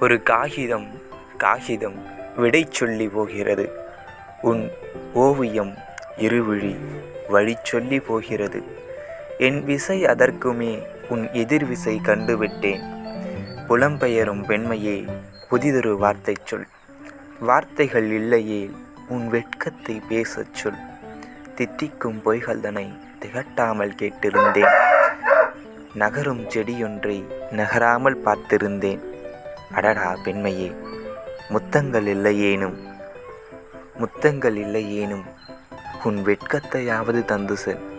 ஒரு காகிதம் காகிதம் விடை சொல்லி போகிறது. உன் ஓவியம் இருவிழி வழி சொல்லி போகிறது. என் விசை அதற்குமே உன் எதிர்விசை கண்டுவிட்டேன். புலம்பெயரும் வெண்மையே புதிதொரு வார்த்தை சொல். வார்த்தைகள் இல்லையே உன் வெட்கத்தை பேசச் சொல். தித்திக்கும் பொய்கள்தனை திகட்டாமல் கேட்டிருந்தேன். நகரும் செடியொன்றை நகராமல் பார்த்திருந்தேன். அடடா பெண்மையே. முத்தங்கள் இல்லையேனும். முத்தங்கள் இல்லையேனும். உன் வெட்கத்தையாவது தந்து செல்.